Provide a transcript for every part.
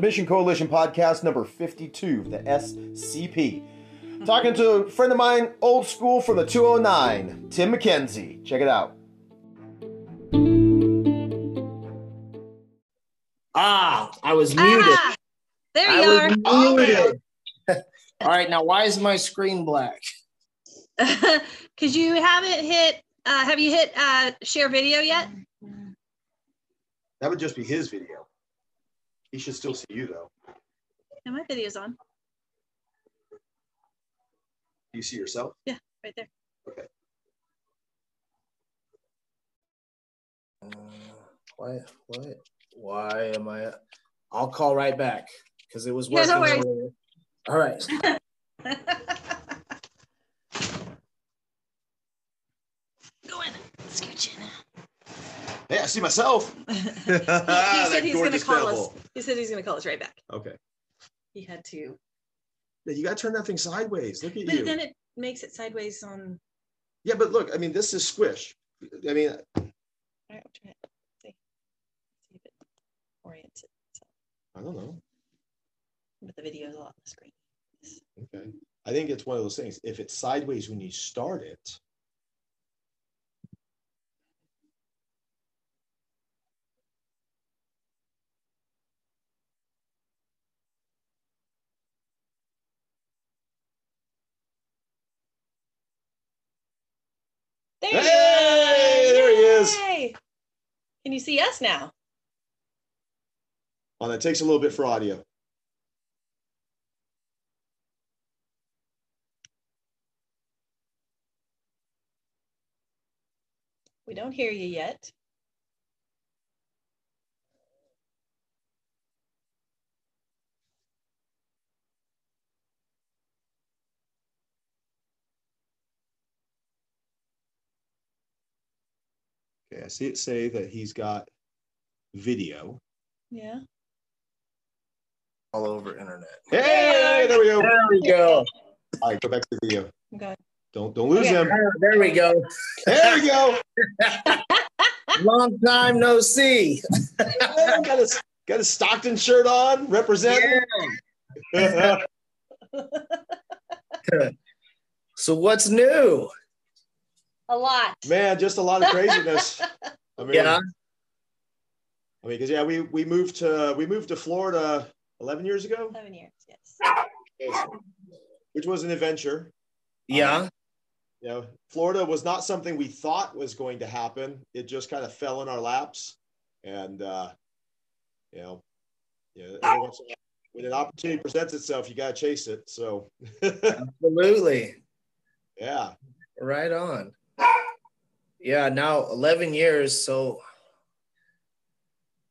Submission Coalition podcast number 52, the SCP. Talking to a friend of mine, old school from the 209, Tim McKenzie. Check it out. Ah, I was muted. Ah, there I you was are. Muted. All right, now why is my screen black? Because you haven't hit, uh, have you hit uh, share video yet? That would just be his video. He should still see you, though. Yeah, my video's on Do you see yourself? Yeah, right there. Uh, why? What? Why am I? I'll call right back because it was Yeah, working. no worries. All right. Go in, scooch in. Hey, I see myself. he ah, That said he's going to call us. He said he's going to call us right back. Okay. He had to, Yeah, You got to turn that thing sideways. Look at but you. then it makes it sideways on. Yeah, but look, I mean, this is squish. I mean, All right, I'll try it. See, see if it orients it. So, I don't know. but the video's all on the screen. Okay. I think it's one of those things. If it's sideways when you start it, There Hey, you are. there he is. Can you see us now? oh, that takes a little bit for audio. We don't hear you yet. Okay, I see it say that he's got video. Yeah. All over internet. Hey, there we go. There we go. All right, go back to the video. Okay. Don't don't lose Okay. him. There we go. There we go. Long time no see. got his got his Stockton shirt on, representing. So what's new? A lot. Man, just a lot of craziness. I mean, Yeah. I mean, because yeah, we we moved to we moved to Florida 11 years ago, Seven years. Yes. which was an adventure. Yeah. You know, Florida was not something we thought was going to happen. It just kind of fell in our laps, and uh, you know, yeah, every once in a while, when an opportunity presents itself, you got to chase it. So, Absolutely. yeah, Right on. Yeah, now 11 years. So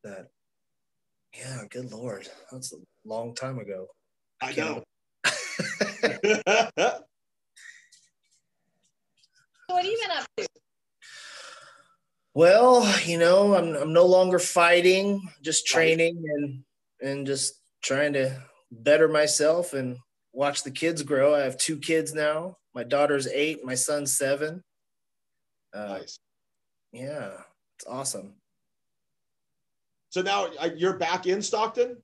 that, yeah, good Lord. That's a long time ago. I can't- know. What have you been up to? Well, you know, I'm, I'm no longer fighting, just training and, and just trying to better myself and watch the kids grow. I have two kids now. My daughter's eight, my son's seven. Uh, nice. Yeah, it's awesome. So now uh, you're back in Stockton.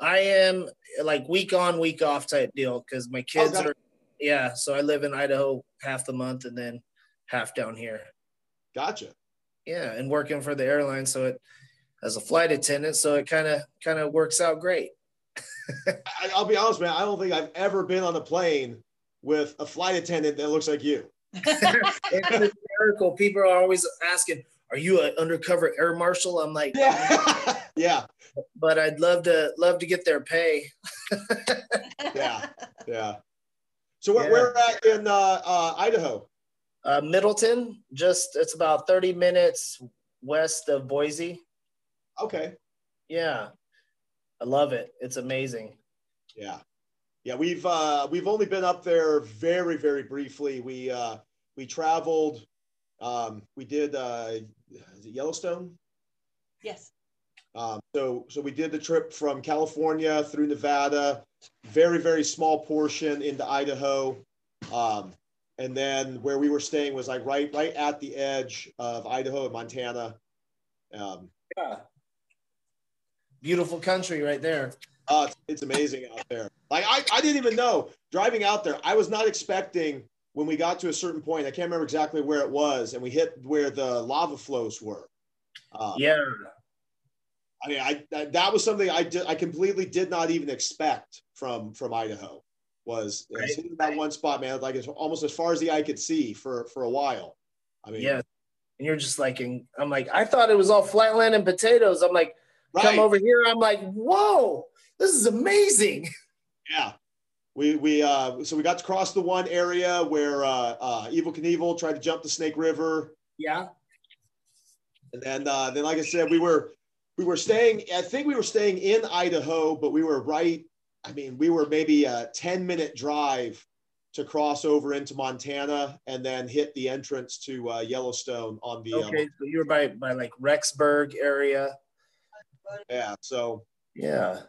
I am like week on, week off type deal because my kids Okay. are, yeah. So I live in Idaho half the month and then half down here. Gotcha. Yeah, and working for the airline, so it as a flight attendant, so it kind of kind of works out great. I'll be honest, man. I don't think I've ever been on a plane with a flight attendant that looks like you. It's hysterical. People are always asking, "Are you an undercover air marshal?" I'm like, Yeah. yeah. but I'd love to love to get their pay. Yeah. Yeah. So where, Yeah. we're at in uh, uh, Idaho. Uh, Middleton, just it's about 30 minutes west of Boise. Okay. Yeah, I love it. It's amazing. Yeah. Yeah. We've uh, we've only been up there very very briefly. We uh, we traveled. Um, we did uh, is it Yellowstone. yes. Um, so so we did the trip from California through Nevada, very very small portion into Idaho, um, and then where we were staying was like right right at the edge of Idaho and Montana. Um, Yeah. beautiful country right there. Uh, it's, it's amazing out there. Like I, I didn't even know driving out there. I was not expecting when we got to a certain point. I can't remember exactly where it was, and we hit where the lava flows were. Um, yeah. I mean, I that, that was something I did. I completely did not even expect from from Idaho. Was right. that one spot, man. Like it's almost as far as the eye could see for for a while. I mean, yeah. And you're just like, and I'm like, I thought it was all flatland and potatoes. I'm like, right. come over here. I'm like, whoa, this is amazing. Yeah. We, we uh, so we got to cross the one area where uh, uh, Evel Knievel tried to jump the Snake River. Yeah. And then uh, then like I said, we were we were staying. I think we were staying in Idaho, but we were right. I mean, we were maybe a ten minute drive to cross over into Montana and then hit the entrance to uh, Yellowstone on the. Um, okay, um, so you were by by like Rexburg area. Yeah. So. Yeah.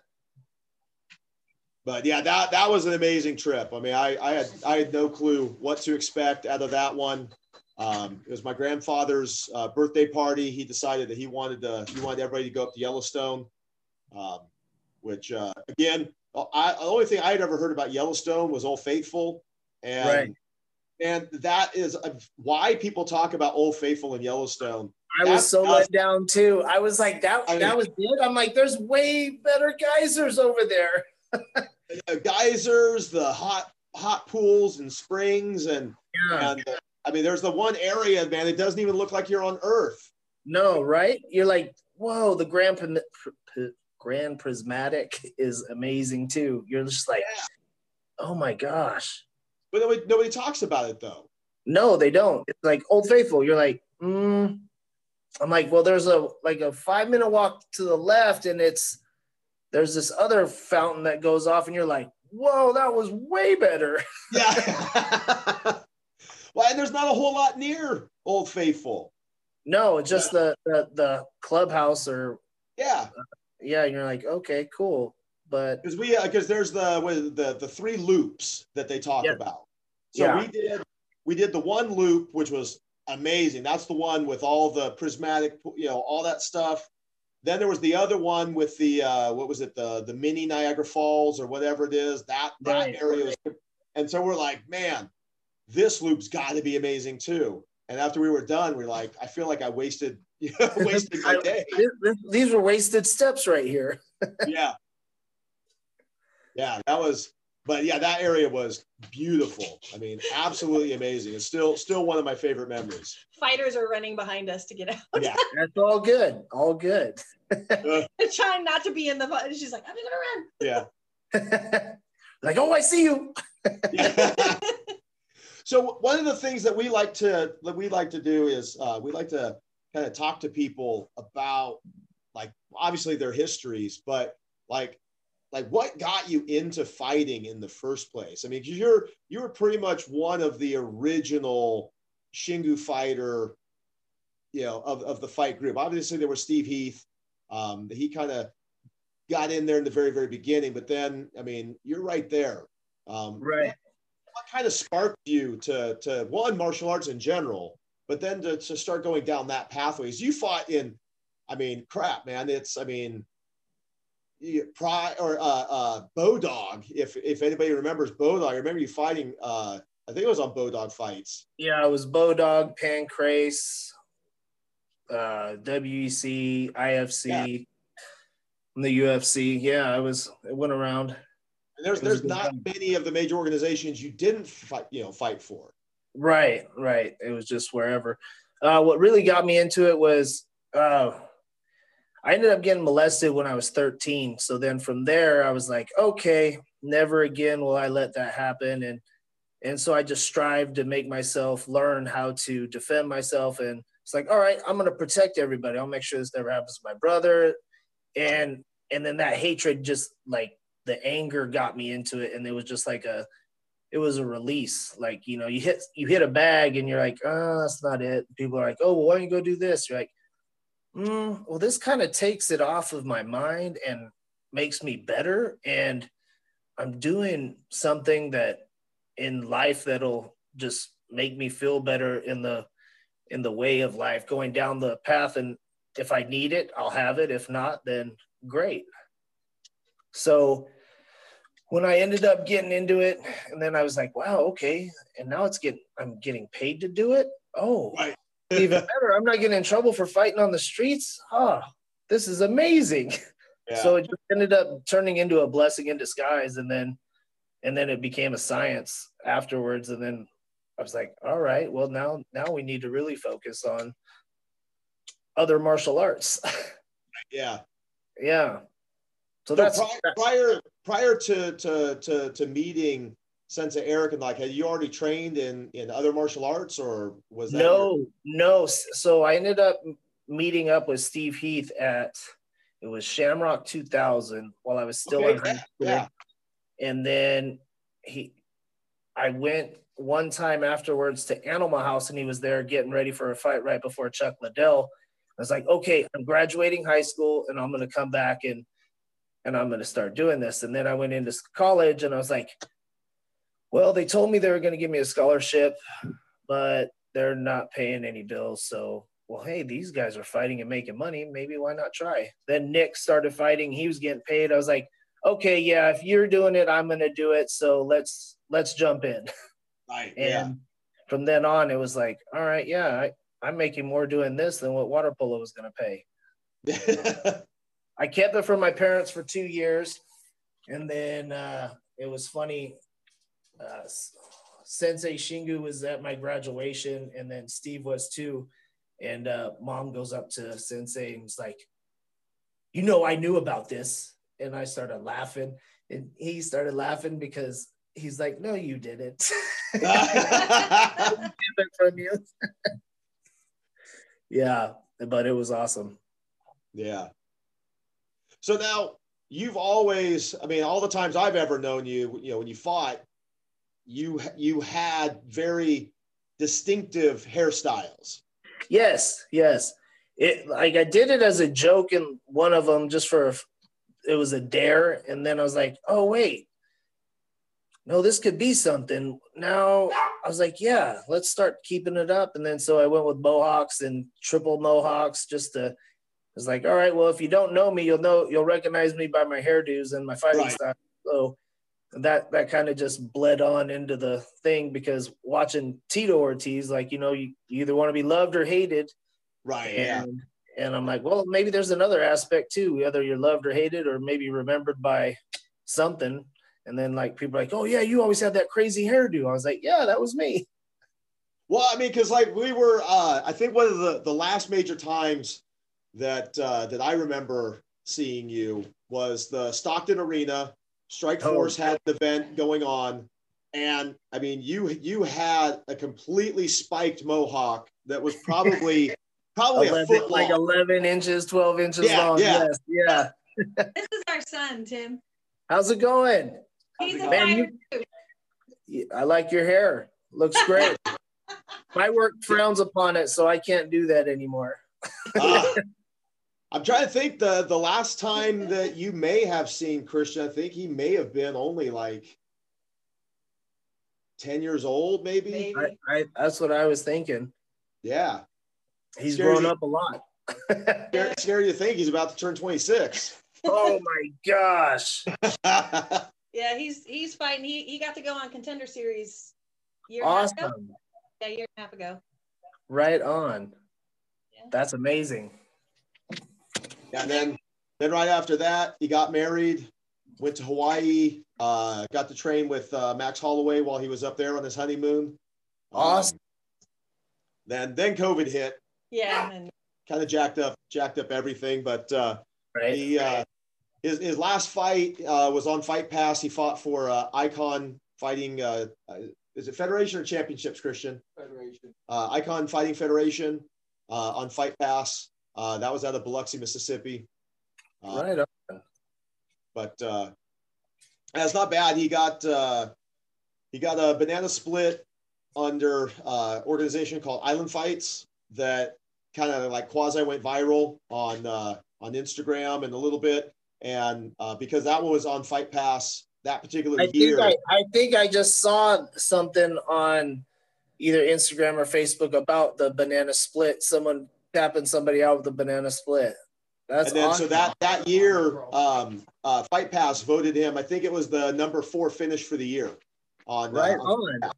But yeah, that that was an amazing trip. I mean, I I had I had no clue what to expect out of that one. Um, it was my grandfather's uh, birthday party. He decided that he wanted to he wanted everybody to go up to Yellowstone, um, which uh, again, I, the only thing I had ever heard about Yellowstone was Old Faithful, and right. and that is why people talk about Old Faithful and Yellowstone. I was so let down too. I was like, that I mean, that was it. I'm like, there's way better geysers over there. geysers, the hot hot pools and springs, and, yeah. and I mean, there's the one area, man. It doesn't even look like you're on Earth. No, right? You're like, whoa, the Grand Grand Prismatic is amazing too. You're just like, yeah. oh my gosh. But nobody, nobody talks about it though. No, they don't. It's like Old Faithful. You're like, mm. I'm like, well, there's a like a five minute walk to the left, and it's there's this other fountain that goes off, and you're like, whoa, that was way better. Yeah. well, and there's not a whole lot near Old Faithful. No, it's just yeah. the, the the clubhouse or yeah, uh, yeah. And you're like, okay, cool, but because we because uh, there's the the the three loops that they talk yeah. about. So yeah. we did we did the one loop which was amazing. That's the one with all the prismatic, you know, all that stuff. Then there was the other one with the uh, what was it the the mini Niagara Falls or whatever it is. That that right. area was, and so we're like man this loop's got to be amazing too. And after we were done we're like I feel like I wasted you know, wasted my day. these were wasted steps right here. Yeah. Yeah that was but yeah that area was beautiful I mean absolutely amazing it's still still one of my favorite memories fighters are running behind us to get out. Yeah, that's all good. All good. uh, trying not to be in the. She's like, I'm gonna run. Yeah. like, oh, I see you. so one of the things that we like to that we like to do is uh, we like to kind of talk to people about like obviously their histories, but like like what got you into fighting in the first place? I mean, you're you were pretty much one of the original Shingu fighter, you know, of, of the fight group. Obviously, there was Steve Heath. Um, he kind of got in there in the very, very beginning, but then, I mean, you're right there. Um, right. What, what kind of sparked you to, to one, martial arts in general, but then to, to start going down that pathways? You fought in, I mean, crap, man. It's, I mean, Pri or uh, uh, Bodog. If if anybody remembers Bodog, I remember you fighting uh, I think it was on Bodog Fights. Yeah, it was Bodog, Pancrase, uh, WEC, IFC, yeah. the UFC. Yeah, I was. It went around. And there's there's not time. many of the major organizations you didn't fight, you know, fight for. Right, right. It was just wherever. Uh, what really got me into it was uh, I ended up getting molested when I was 13. So then from there, I was like, okay, never again will I let that happen. And and so I just strive to make myself learn how to defend myself. And it's like, all right, I'm to protect everybody. I'll make sure this never happens to my brother. And, and then that hatred just like the anger got me into it. And it was just like a, it was a release. Like, you know, you hit, you hit a bag and you're like, oh, that's not it. People are like, oh, well, why don't you go do this? You're like, mm, well, this kind of takes it off of my mind and makes me better. And I'm doing something that in life that'll just make me feel better in the in the way of life going down the path and if i need it i'll have it if not then great. So when I ended up getting into it, and then I was like, wow, okay. And now it's getting, I'm getting paid to do it. Oh, Right. Even better. I'm not getting in trouble for fighting on the streets. Oh, this is amazing. Yeah. So it just ended up turning into a blessing in disguise. And then, and then it became a science afterwards. And then I was like, all right, well now, now we need to really focus on other martial arts. yeah. yeah. So So that's, pri- prior prior to to to to meeting Sensei Eric and like had you already trained in in other martial arts or was that your- no, no. So I ended up meeting up with Steve Heath at it was Shamrock 2000 while I was still Okay, in high yeah. And then he, I went one time afterwards to Animal House and he was there getting ready for a fight right before Chuck Liddell. I was like, okay, I'm graduating high school and I'm going to come back and and I'm going to start doing this. And then I went into college and I was like, well, they told me they were going to give me a scholarship, but they're not paying any bills. So, well, hey, these guys are fighting and making money. Maybe why not try? Then Nick started fighting. He was getting paid. I was like, okay, yeah, if you're doing it, I'm going to do it. So let's let's jump in. Right. And Yeah. from then on, it was like, all right, yeah, I, I'm making more doing this than what water polo was going to pay. I kept it from my parents for two years, and then uh, it was funny. Uh, Sensei Shingu was at my graduation, and then Steve was too. And uh, mom goes up to Sensei and was like, "You know, I knew about this," and I started laughing, and he started laughing because he's like, "No, you didn't." from you. yeah, but it was awesome. yeah. So now you've always, I mean, all the times I've ever known you, you know, when you fought, you you had very distinctive hairstyles. Yes, yes. It like I did it as a joke in one of them just for it was a dare, and then I was like, oh wait, no, this could be something. Now I was like, yeah, let's start keeping it up, and then so I went with mohawks and triple mohawks just to. I was like, all right, well, if you don't know me, you'll know you'll recognize me by my hairdos and my fighting Right. style. So that that kind of just bled on into the thing because watching Tito Ortiz, like you know, you, you either want to be loved or hated, Right. Yeah. and and I'm like, well, maybe there's another aspect too, whether you're loved or hated, or maybe remembered by something. And then like people are like, oh yeah, you always had that crazy hairdo. I was like, yeah, that was me. Well, I mean, because like we were, uh, I think one of the the last major times that uh, that I remember seeing you was the Stockton Arena. Strike Oh. Force had the event going on, and I mean, you you had a completely spiked mohawk that was probably probably a 11, foot like 11 inches, 12 inches Yeah, long. yeah. Yes, yeah. This is our son, Tim. How's it going? He's a Man, fighter too. I like your hair. Looks great. My work frowns upon it, so I can't do that anymore. Uh, I'm trying to think the the last time that you may have seen Christian. I think he may have been only like ten years old, maybe. Maybe. I, I, that's what I was thinking. Yeah. He's Scary. grown up a lot. Scary, scary to think he's about to turn 26. oh my gosh. Yeah, he's he's fighting. He he got to go on contender series year and a half ago. Awesome. Yeah, year and a half ago. Right on. Yeah. That's amazing. And then, then right after that, he got married, went to Hawaii, uh, got to train with uh, Max Holloway while he was up there on his honeymoon. Um, Awesome. then, then COVID hit, Yeah, and kind of jacked up, jacked up everything. But uh, Right. he, uh, his his last fight uh, was on Fight Pass. He fought for uh, Icon Fighting. Is it Federation or Championships, Christian? Federation. uh, Icon Fighting Federation uh, on Fight Pass. Uh, that was out of Biloxi, Mississippi. Uh, right on. But uh, that's not bad. He got uh, he got a banana split under uh, organization called Island Fights that kind of like quasi went viral on uh, on Instagram and a little bit. And uh, because that one was on Fight Pass that particular I think year, I, I think I just saw something on either Instagram or Facebook about the banana split. Someone tapping somebody out with a banana split. That's and then awesome. so that that year, um, uh, Fight Pass voted him. I think it was the number four finish for the year. On right uh, on.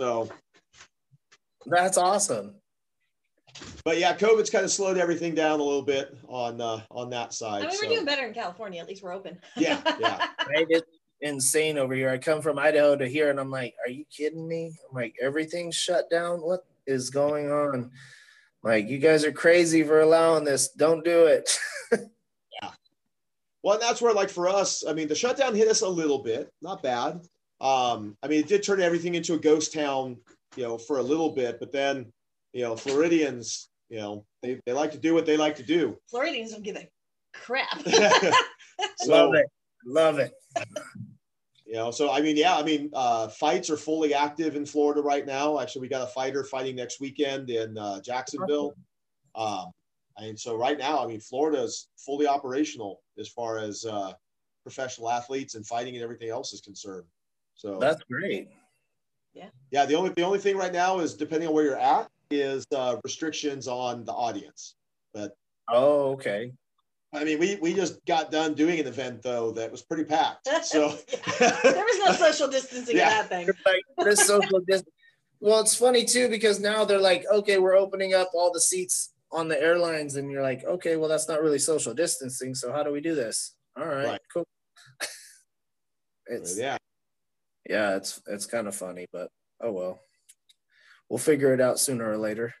so, That's awesome. but yeah, COVID's kind of slowed everything down a little bit on uh, on that I side. mean, so, we're doing better in California. At least we're open. yeah, yeah. It's insane over here. I come from Idaho to here, and I'm like, "Are you kidding me?" I'm like, "Everything's shut down. What is going on?" Like, you guys are crazy for allowing this. Don't do it. Yeah. Well, and that's where, like for us, I mean, the shutdown hit us a little bit, not bad. Um, I mean, it did turn everything into a ghost town, you know, for a little bit, but then, you know, Floridians, you know, they, they like to do what they like to do. Floridians don't give a crap. So, Love it. Love it. You know, so I mean, yeah, I mean, uh, fights are fully active in Florida right now. Actually, we got a fighter fighting next weekend in uh, Jacksonville. Um, and so right now, I mean, Florida is fully operational as far as uh, professional athletes and fighting and everything else is concerned. So That's great. yeah, Yeah. the only the only thing right now is depending on where you're at is uh, restrictions on the audience. But Oh, okay. I mean, we we just got done doing an event though that was pretty packed. So there was no social distancing Yeah. in that thing. Like this social dis- Well, it's funny too because now they're like, okay, we're opening up all the seats on the airlines, and you're like, okay, well, that's not really social distancing. So how do we do this? All right, Right. cool. it's yeah, yeah, it's it's kind of funny, but oh well. We'll figure it out sooner or later.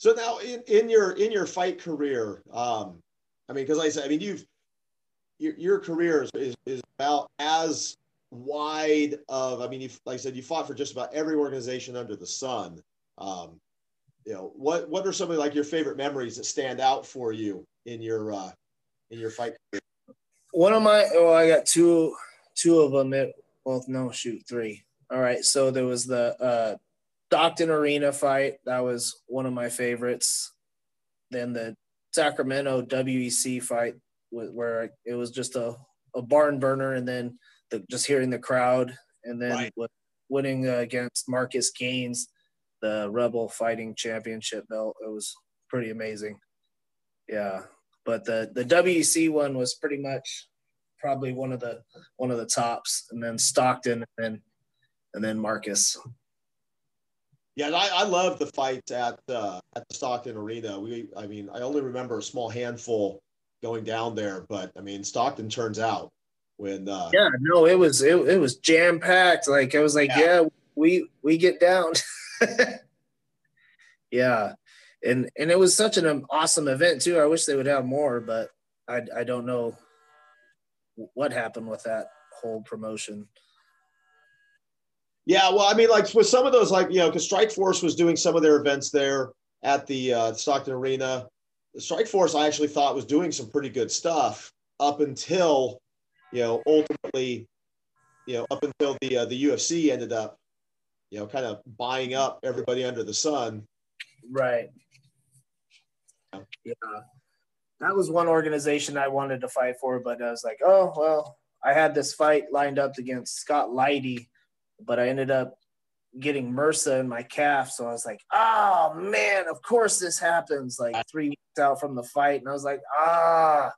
So now in, in your in your fight career, um, I mean, because like I said, I mean, you've your, your career is, is, is about as wide of. I mean, you like I said, you fought for just about every organization under the sun. Um, you know, what what are some of like your favorite memories that stand out for you in your uh, in your fight career? One of my oh, I got two two of them. It, well, no, shoot, three. All right, so there was the uh, Stockton Arena fight. That was one of my favorites. Then the Sacramento WEC fight, where it was just a, a barn burner, and then the, just hearing the crowd, and then Right. winning against Marcus Gaines, the Rebel Fighting Championship belt. It was pretty amazing. Yeah, but the the WEC one was pretty much probably one of the one of the tops, and then Stockton, and then and then Marcus. Yeah, I, I love the fight at uh, at the Stockton Arena. We, I mean, I only remember a small handful going down there, but I mean, Stockton turns out when uh, Yeah, no, it was it, it was jam packed. Like I was like, Yeah. yeah, we we get down. yeah, and and it was such an um, awesome event too. I wish they would have more, but I I don't know what happened with that whole promotion. Yeah, well, I mean, like with some of those, like you know, because Strike Force was doing some of their events there at the uh, Stockton Arena. The Strike Force, I actually thought was doing some pretty good stuff up until, you know, ultimately, you know, up until the uh, the UFC ended up, you know, kind of buying up everybody under the sun. Right. Yeah. That was one organization I wanted to fight for, but I was like, oh, well, I had this fight lined up against Scott Lighty, but I ended up getting MRSA in my calf. So I was like, oh, man, of course this happens like three weeks out from the fight. And I was like, ah,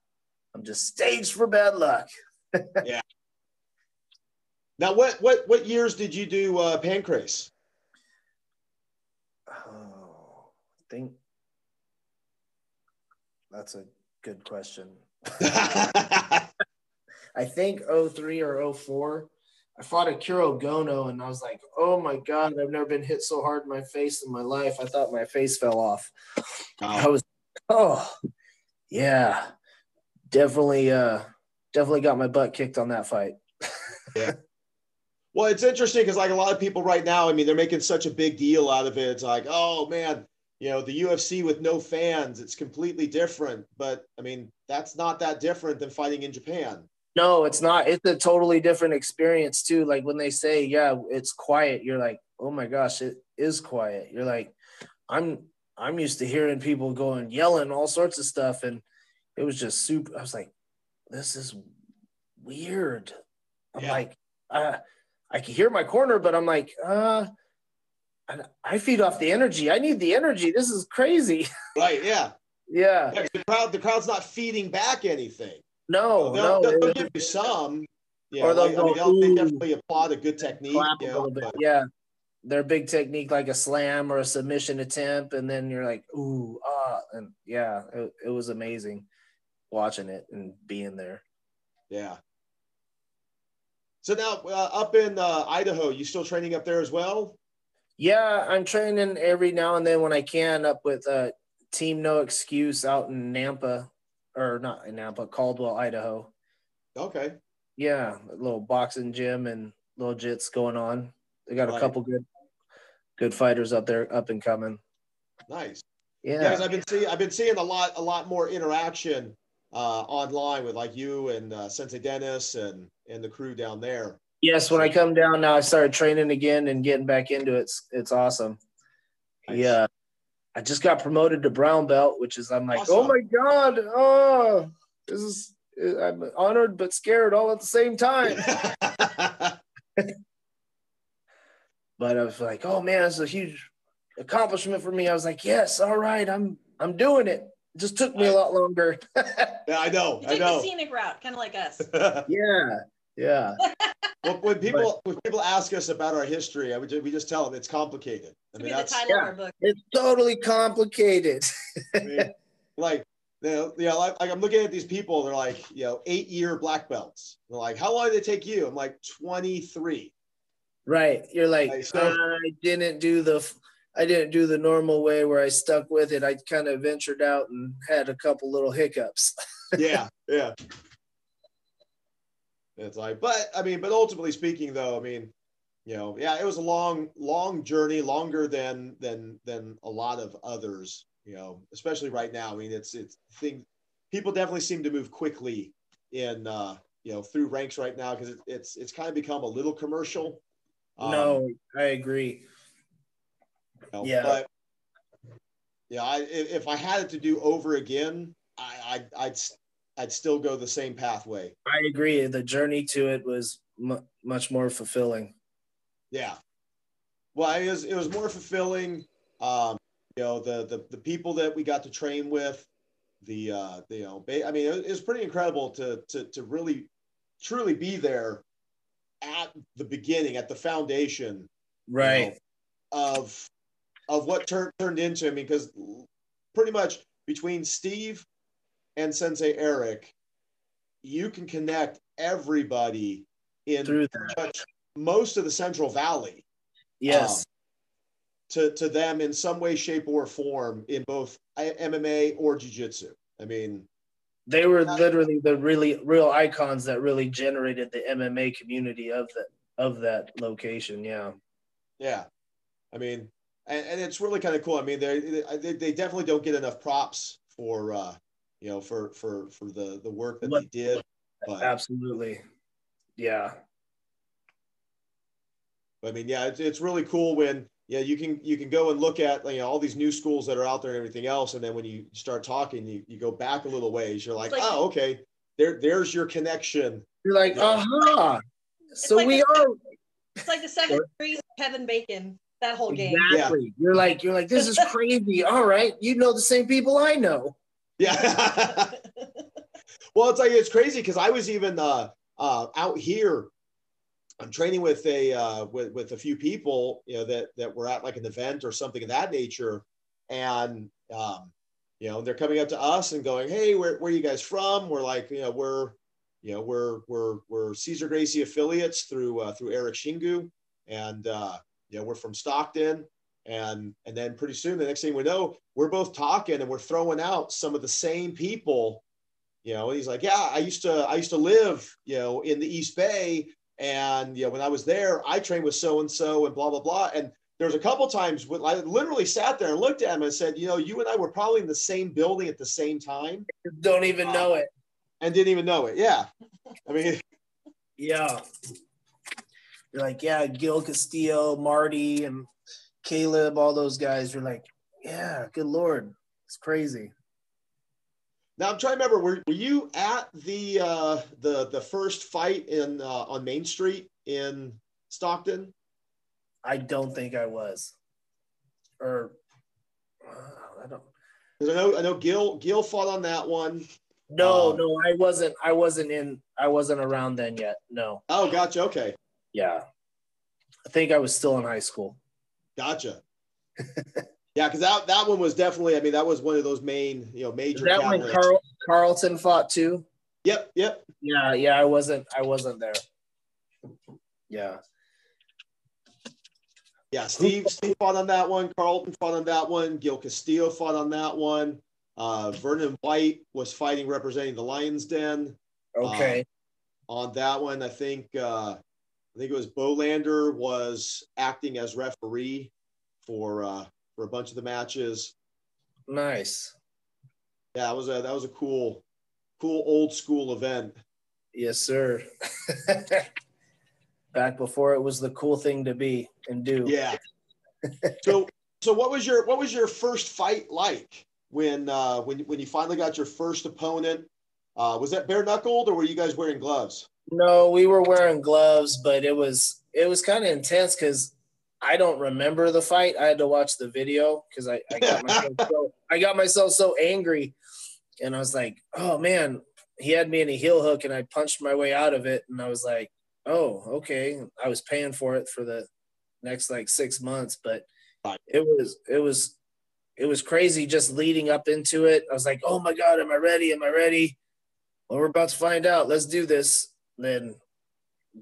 I'm just staged for bad luck. Yeah. Now, what what what years did you do uh, Pancrase? Oh, I think that's a good question. I think 03 or 04. I fought a Gono and I was like, oh my God, I've never been hit so hard in my face in my life. I thought my face fell off. I was, oh, yeah, definitely, uh, definitely got my butt kicked on that fight. Yeah. Well, it's interesting because like a lot of people right now, I mean, they're making such a big deal out of it. It's like, oh man, you know, the UFC with no fans, it's completely different. But I mean, that's not that different than fighting in Japan. No, it's not. It's a totally different experience too. Like when they say, yeah, it's quiet, you're like, oh my gosh, it is quiet. You're like, I'm I'm used to hearing people going yelling all sorts of stuff. And it was just super. I was like, this is weird. I'm Yeah. like, uh, I can hear my corner, but I'm like, uh, I, I feed off the energy. I need the energy. This is crazy. Right. Yeah. Yeah. The crowd, the crowd's not feeding back anything. No, they'll, no. they'll, they'll give you some. Yeah, Or they'll like, I mean, they'll, they definitely applaud a good technique. You know, little bit. but- Yeah. Their big technique, like a slam or a submission attempt, and then you're like, ooh, ah, and yeah, it, it was amazing watching it and being there. yeah. So now, uh, up in uh, Idaho, you still training up there as well? Yeah, I'm training every now and then when I can up with uh, Team No Excuse out in Nampa, or not in Nampa, Caldwell, Idaho. Okay. Yeah, a little boxing gym and little jits going on. They got a couple good, good fighters up there, up and coming. Nice. Yeah, Yeah, I've been seeing I've been seeing a lot a lot more interaction uh, online with like you and uh, Sensei Dennis and and the crew down there. yes. When I come down now, I started training again and getting back into it. It's, it's awesome. Nice. Yeah, I just got promoted to brown belt, which is I'm like, oh my god, oh, this is I'm honored but scared all at the same time. but I was like, oh man, it's a huge accomplishment for me. I was like, yes, all right, I'm I'm doing it. It just took me a lot longer. yeah, I know. You I took the know. scenic route, kind of like us. yeah, yeah, well, when people when people ask us about our history, I would we just tell them it's complicated. I mean, be the that's title of yeah. our book. it's totally complicated. I mean, like you know, you know, like, like I'm looking at these people. They're like, you know, eight year black belts. They're like, how long did it take you? I'm like, 23. Right. You're like, Right, so- I didn't do the I didn't do the normal way where I stuck with it. I kind of ventured out and had a couple little hiccups. yeah, yeah. It's like, but I mean, but ultimately speaking, though, I mean, you know, yeah, it was a long, long journey, longer than than than a lot of others. You know, especially right now. I mean, it's it's thing. People definitely seem to move quickly in uh, you know through ranks right now because it, it's it's kind of become a little commercial. Um, no, I agree. you know, yeah. But yeah, I, if I had it to do over again, I, I'd I'd s- I'd still go the same pathway. I agree. The journey to it was mu much more fulfilling. Yeah. Well, it was it was more fulfilling. Um, you know, the the the people that we got to train with, the uh, the, you know, I mean, it, was pretty incredible to to to really truly be there at the beginning, at the foundation, you know, of of what turned turned into. I mean, because pretty much between Steve and Sensei Eric, you can connect everybody in Through pretty that. much most of the Central Valley Yes. to, to them in some way, shape, or form in both MMA or jiu-jitsu. I mean, they were literally the really real icons that really generated the MMA community of that of that location. Yeah. yeah, I mean, and, and it's really kind of cool. I mean, they, they they definitely don't get enough props for uh, you know for for for the the work that they did. But Absolutely. Yeah. I mean, yeah, it's, it's really cool when yeah you can you can go and look at you know all these new schools that are out there and everything else, and then when you start talking, you, you go back a little ways. You're like, like- oh, okay, there there's your connection. You're like, Yeah. Uh-huh. aha. So like we the- are It's like the seven degrees of Kevin Bacon, that whole game. exactly. You're like, you're like, this is crazy. All right. You know the same people I know. Yeah. well, it's like it's crazy because I was even uh, uh, out here. I'm training with a uh, with with a few people, you know, that that were at like an event or something of that nature, and um, you know, they're coming up to us and going, "Hey, where where are you guys from?" We're like, you know, we're you know, we're we're we're Cesar Gracie affiliates through uh, through Eric Shingu, and uh, you know, we're from Stockton, and and then pretty soon, the next thing we know, we're both talking and we're throwing out some of the same people. You know, and he's like, "Yeah, I used to I used to live, you know, in the East Bay, and you know, when I was there, I trained with so and so, and blah blah blah." And there was a couple times when I literally sat there and looked at him and said, "You know, you and I were probably in the same building at the same time, Don't even know it. and didn't even know it." Yeah, I mean, Yeah. You're like, yeah, Gil Castillo, Marty, and Caleb, all those guys. You're like, yeah, good lord, it's crazy. Now I'm trying to remember. Were, were you at the uh, the the first fight in uh, on Main Street in Stockton? I don't think I was, or uh, I don't. I know I know Gil Gil fought on that one. No, Uh, no, I wasn't. I wasn't in. I wasn't around then yet. No. Oh, gotcha. Okay, Yeah. I think I was still in high school. Gotcha. yeah, because that that one was definitely. I mean, that was one of those main you know major. Is that when. Carl Carlton fought too? Yep, yep. Yeah, yeah. I wasn't. I wasn't there. Yeah. Yeah, Steve Steve fought on that one. Carlton fought on that one. Gil Castillo fought on that one. Uh, Vernon White was fighting representing the Lions Den. Okay. on that one. I think uh, I think it was Bolander was acting as referee for uh, for a bunch of the matches. nice. Yeah, that was a that was a cool cool old school event. Yes, sir. Back before it was the cool thing to be and do. Yeah. so so what was your what was your first fight like when uh, when when you finally got your first opponent? Uh, was that bare knuckled or were you guys wearing gloves? No, we were wearing gloves, but it was it was kind of intense because I don't remember the fight. I had to watch the video because I, I got myself so I got myself so angry, and I was like, "Oh man!" He had me in a heel hook, and I punched my way out of it, and I was like, "Oh, okay." I was paying for it for the next like six months, but it was it was it was crazy just leading up into it. I was like, "Oh my god, am I ready? Am I ready?" Well, we're about to find out. Let's do this. Then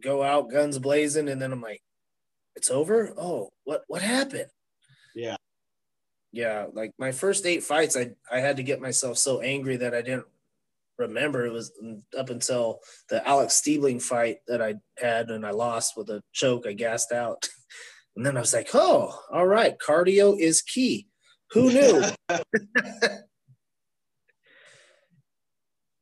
go out guns blazing, and then I'm like, "It's over." Oh, what what happened? Yeah. Yeah, like my first eight fights, I I had to get myself so angry that I didn't remember. It was up until the Alex Stiebling fight that I had, and I lost with a choke. I gassed out, and then I was like, "Oh, all right, cardio is key." Who knew?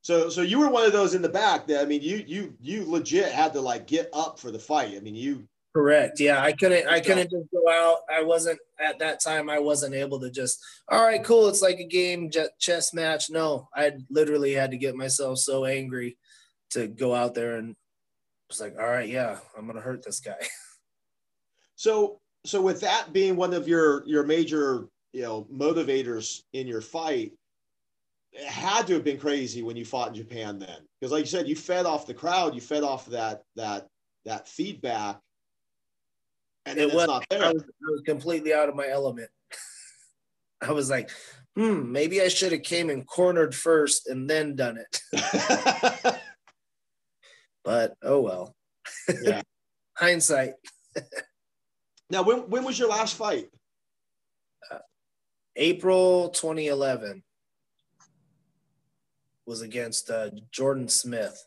So so you were one of those in the back that I mean you you you legit had to like get up for the fight. I mean you Correct. Yeah, I couldn't. I couldn't just go out. I wasn't at that time. I wasn't able to just. All right, cool. It's like a game chess match. No, I literally had to get myself so angry to go out there and was like, all right, yeah, I'm gonna hurt this guy. So so with that being one of your your major you know motivators in your fight, it had to have been crazy when you fought in Japan then because like you said you fed off the crowd, you fed off that that that feedback, and It was- not I was, I was completely out of my element. I was like, hmm, maybe I should have came and cornered first and then done it. But oh well. Yeah. Hindsight. now when when was your last fight? April 2011 was against uh, Jordan Smith.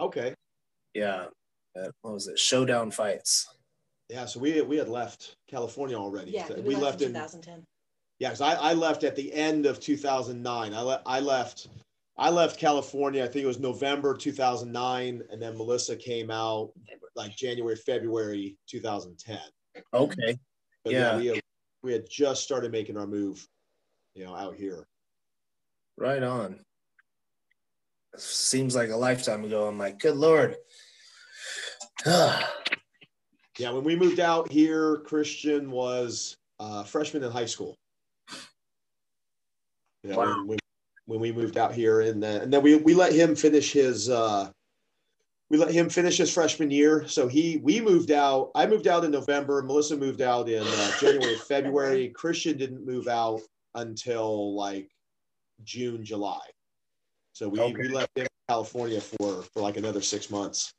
Okay, Yeah. Uh, what was it? Showdown fights. yeah. So we we had left California already. Yeah, So we, left, in in 2010. Yeah, because I, I left at the end of 2009. I, le- I left I left California. I think it was November 2009, and then Melissa came out like January February 2010. Okay. But Yeah. we had, we had just started making our move, you know, out here. Right on. Seems like a lifetime ago. I'm like, good Lord. Yeah, when we moved out here, Christian was uh, freshman in high school. You know, Wow. when, when, we moved out here, and then, and then we, we let him finish his uh, we let him finish his freshman year. So he we moved out. I moved out in November. Melissa moved out in uh, January, February. Christian didn't move out until like June, July. So we, we left him in California for for like another six months.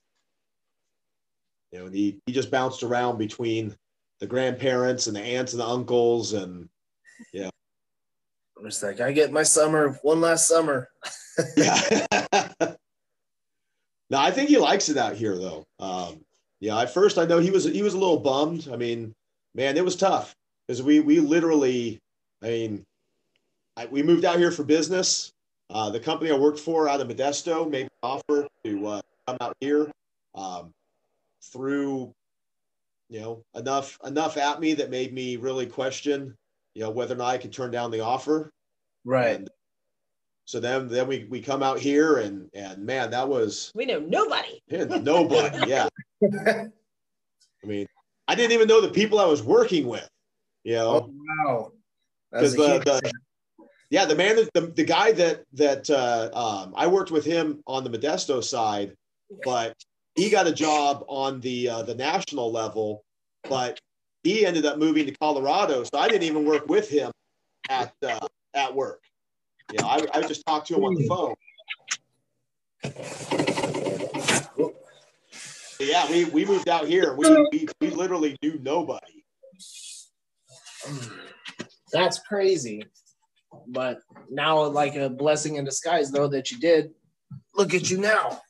You know, and he he just bounced around between the grandparents and the aunts and the uncles and yeah. I'm just like, I get my summer, one last summer. yeah. no, I think he likes it out here though. Um, yeah, at first I know he was he was a little bummed. I mean, man, it was tough because we we literally, I mean, I, we moved out here for business. Uh, the company I worked for out of Modesto made an offer to uh, come out here um, through, you know, enough enough at me that made me really question, you know, whether or not I could turn down the offer. Right. And so then then we we come out here and and man, that was We know nobody. nobody. Yeah. I mean, I didn't even know the people I was working with. You know, Oh wow. That's because a the, huge the Yeah, the man, the, the guy that that uh, um, I worked with him on the Modesto side, but he got a job on the uh, the national level, but he ended up moving to Colorado, so I didn't even work with him at uh, at work. You know, I, I just talked to him on the phone. Yeah, we, we moved out here. We, we we literally knew nobody. That's crazy. But now, like a blessing in disguise, though, that you did. Look at you now.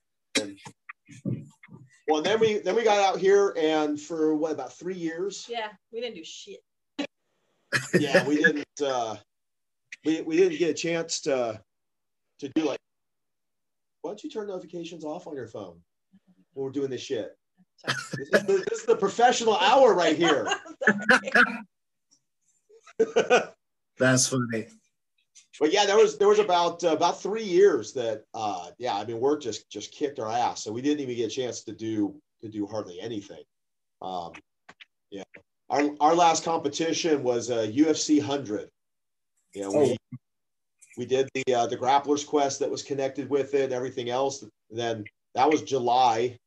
Well, then we then we got out here, and for what about three years? Yeah, we didn't do shit. Yeah, we didn't. uh We we didn't get a chance to to do like. Why don't you turn notifications off on your phone when we're doing this shit? This is the, this is the professional hour right here. That's funny. But yeah, there was there was about uh, about three years that uh yeah, I mean work just just kicked our ass, so we didn't even get a chance to do to do hardly anything. Um, yeah, our our last competition was a UFC hundred. Yeah, we we did the uh, the Grappler's Quest that was connected with it, and everything else. then that was July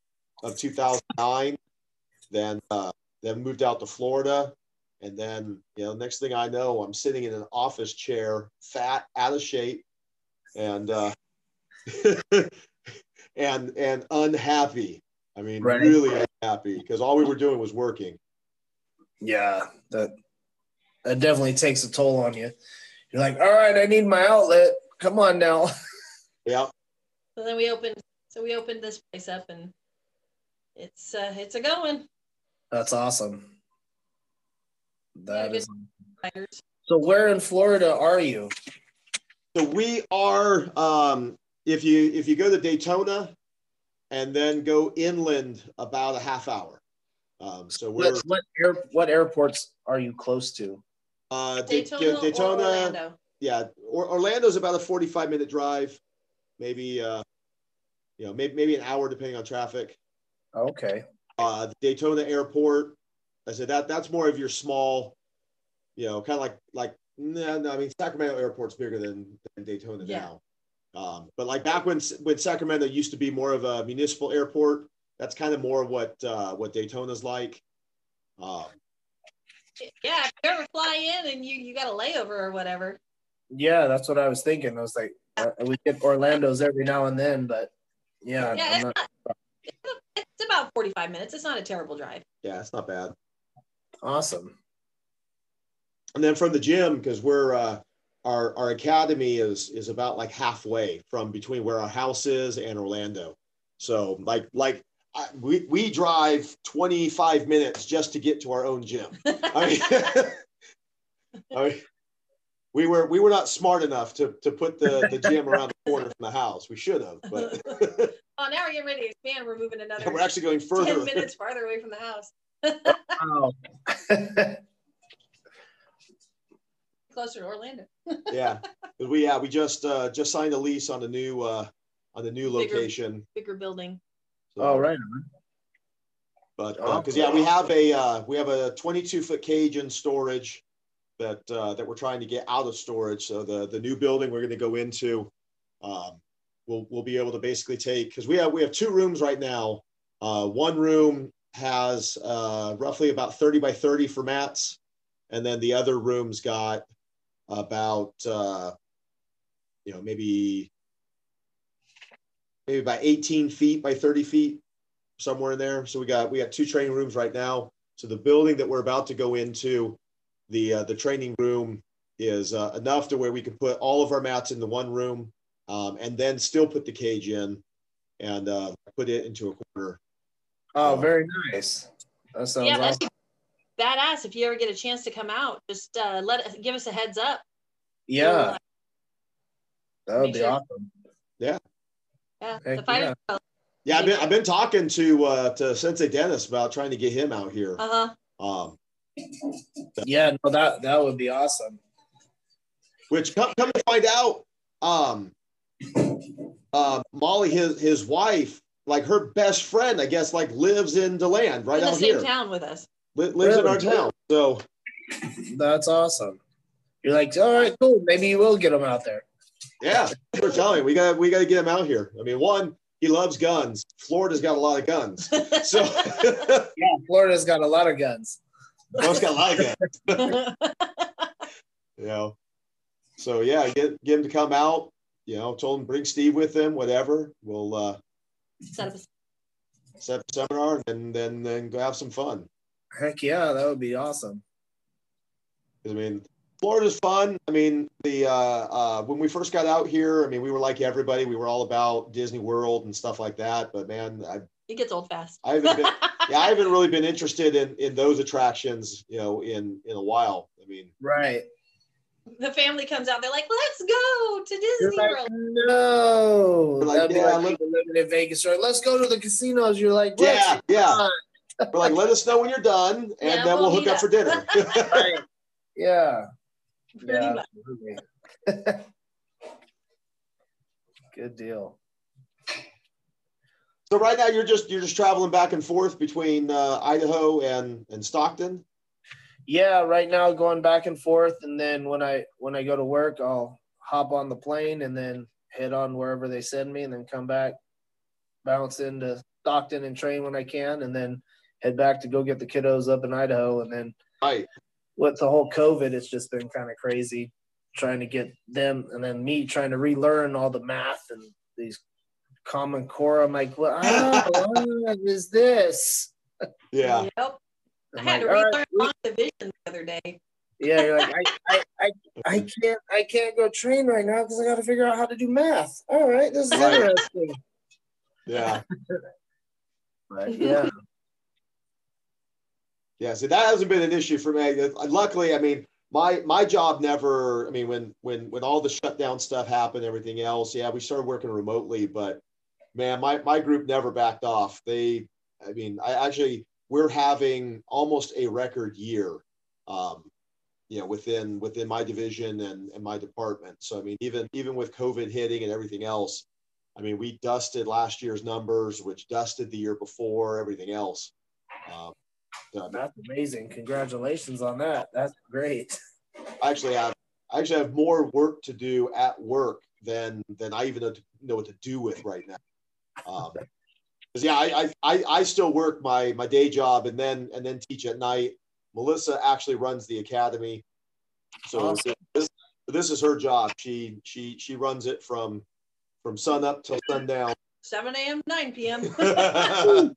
of 2009. Then uh, then moved out to Florida, and then, you know, next thing I know, I'm sitting in an office chair, fat, out of shape, and uh, and and unhappy. I mean, Right. really unhappy because all we were doing was working. Yeah, that that definitely takes a toll on you. You're like, all right, I need my outlet. Come on now. Yeah, So then we opened. So we opened this place up, and it's uh, it's a going. That's awesome. That Yeah, is. Fighters. So where in Florida are you? so we are. Um, if you if you go to Daytona, and then go inland about a half hour. Um, so we're What what, air, what airports are you close to? uh, Daytona, Daytona, or Orlando. yeah, or, Orlando's about a 45 minute drive, maybe, uh, you know, maybe, maybe an hour depending on traffic. Okay. Uh, Daytona airport, I said that that's more of your small, you know, kind of like, like, no, no, I mean, Sacramento airport's bigger than, than Daytona Yeah. now. Um, but like back when, when Sacramento used to be more of a municipal airport, that's kind of more what, uh, what Daytona's like. Um, Yeah, if you ever fly in and you you got a layover or whatever. Yeah, that's what I was thinking. I was like, uh, we get Orlando's every now and then, but yeah, Yeah, it's, not, not, it's, it's about forty five minutes. It's not a terrible drive. yeah, it's not bad. Awesome. and then from the gym because we're uh, our our academy is is about like halfway from between where our house is and Orlando. So like like I, we we drive 25 minutes just to get to our own gym. I mean, I mean, we were we were not smart enough to to put the the gym around the corner from the house. We should have, but oh, now we're getting ready to expand. We're moving another we're actually going further. ten minutes farther away from the house, Wow. closer to Orlando. yeah, 'Cause we yeah we just uh, just signed a lease on the new uh, on the new location. Bigger building. So- All right. on. But Oh. because yeah, we have a uh, we have a 22 foot cage in storage that uh, that we're trying to get out of storage. So the the new building we're going to go into, um, we'll we'll be able to basically take because we have we have two rooms right now. Uh, one room has uh, roughly about 30 by 30 for mats, and then the other room's got about uh, you know maybe maybe about 18 feet by 30 feet somewhere in there. So we got we got two training rooms right now. So the building that we're about to go into, the uh, the training room is uh, enough to where we can put all of our mats in the one room, um, and then still put the cage in, and uh, put it into a corner. Oh, very nice. That sounds yeah, that's awesome. badass. If you ever get a chance to come out, just uh, let us give us a heads up. Yeah, that would be sure- awesome. Yeah, Heck the fighters. Yeah, I've been I've been talking to uh, to Sensei Dennis about trying to get him out here. Uh huh. Um, Yeah, no, that that would be awesome. which come, come to find out, um, uh, Molly, his his wife, like her best friend, I guess, like lives in DeLand, right in the out same here. town with us. Li- lives in our town. So That's awesome. You're like, all right, cool. Maybe you will get him out there. Yeah, we're telling you, we got we got to get him out here. I mean, one, he loves guns. Florida's got a lot of guns, so Yeah, Florida's got a lot of guns. most got a lot of guns. You know, so yeah, get get him to come out. You know, told him bring Steve with him. Whatever, we'll uh, Set up a- set up a seminar and then then go have some fun. Heck yeah, that would be awesome. I mean, Florida's fun. I mean, the uh, uh, when we first got out here, I mean, we were like everybody. We were all about Disney World and stuff like that. But man, I, it gets old fast. I haven't been, yeah, I haven't really been interested in in those attractions, you know, in in a while. I mean, Right. The family comes out. They're like, "Let's go to You're Disney like, World." no. We're like, That'd be yeah, like living in Vegas. Or let's go to the casinos. You're like, yeah, yeah. not. We're like, let us know when you're done, and Yeah, then we'll, we'll hook up up. for dinner. Right. Yeah. Pretty yeah, Good deal. so right now, you're just you're just traveling back and forth between uh, Idaho and and Stockton. Yeah, right now going back and forth, and then when I when I go to work, I'll hop on the plane and then head on wherever they send me, and then come back, bounce into Stockton and train when I can, and then head back to go get the kiddos up in Idaho, and then Right. with the whole COVID, it's just been kind of crazy trying to get them and then me trying to relearn all the math and these common core. I'm like, what oh, what is this? Yeah. Yep. I I'm had to like, all right, relearn long division the other day. yeah, you're like, I, I, I, I can't, I can't go train right now because I got to figure out how to do math. All right, this is Right. interesting. Yeah. But yeah, Yeah, so that hasn't been an issue for me. Luckily, I mean, my my job never. I mean, when when when all the shutdown stuff happened, everything else, yeah, we started working remotely. But man, my my group never backed off. They, I mean, I actually we're having almost a record year, um, you know, within within my division and and my department. So I mean, even even with COVID hitting and everything else, I mean, we dusted last year's numbers, which dusted the year before, everything else. Um, so, that's amazing. Congratulations on that. That's great. I actually have I actually have more work to do at work than than I even know, to, know what to do with right now. Um, 'cause, yeah, I, I I I still work my my day job and then and then teach at night. Melissa actually runs the academy, so Awesome. this this is her job. She she she runs it from from sun up till sundown. 7 a.m., 9 p.m. oh,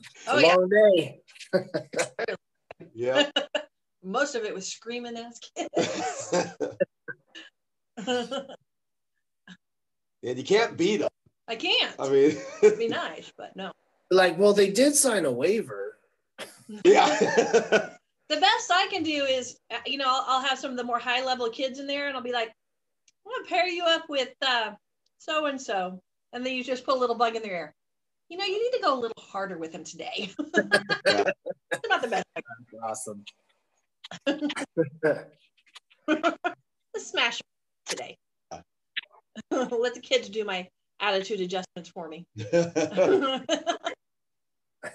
It's a yeah. long day. yeah. Most of it was screaming ass kids. and you can't beat them. I can't. I mean, It'd be nice, but no. Like, well, they did sign a waiver. yeah. The best I can do is, you know, I'll, I'll have some of the more high level kids in there and I'll be like, I'm going to pair you up with so and so. And then you just put a little bug in their ear. You know, you need to go a little harder with him today. Yeah. That's about the best. I Awesome. Let's smash today. Let the kids do my attitude adjustments for me.